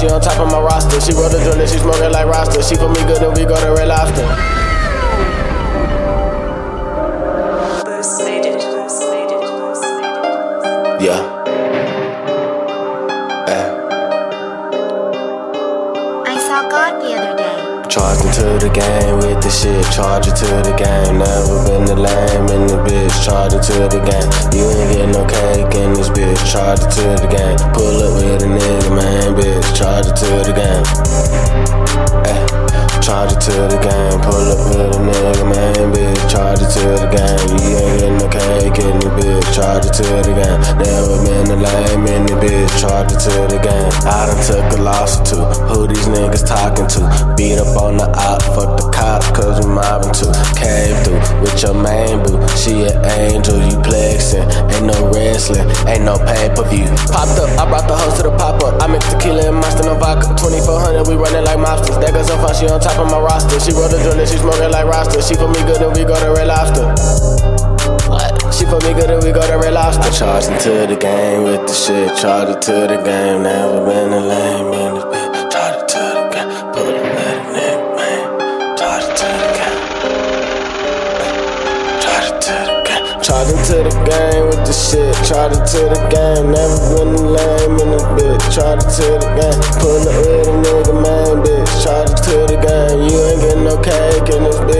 she on top of my roster. She roll the joint and she smoking like roster. She for me good and we go to Red Lobster. Yeah. Eh. I saw God the other day. Charged into the game with the shit, charge it to the game. Never been the lame in the bitch, charge it to the game. You ain't get no cake in this bitch, charge it to the game. Pull up with a nigga, man, bitch, charge it to the game. Eh, charge it to the game. Pull up with a nigga, man, bitch, charge it to the game. You it to the game. Never been the lame in the bitch, it to the game. I done took a loss or two. Who these niggas talking to? Beat up on the op, fuck the cops, cause we mobbing too. Came through with your main boo. She an angel, you plexing. Ain't no wrestling, ain't no pay per view. Popped up, I brought the host to the pop up. I mix tequila and monster no vodka. 2400, we running like mobsters. That girl so fun, she on top of my roster. She roll the joint and she smoking like roster. She for me good and we go to Red Lobster. Red Lobster. I charge into the game with the shit, charge it to the game. Never been a lame in this bitch. Charge it to the game, put a nigga, man. Charge it to the game. Charge it to the game. Charge into the game with the shit, charge it to the game. Never been a lame in this bitch. Charge it to the game, pull up with a nigga, man, bitch. Charge it to the game. You ain't getting no cake in this bitch.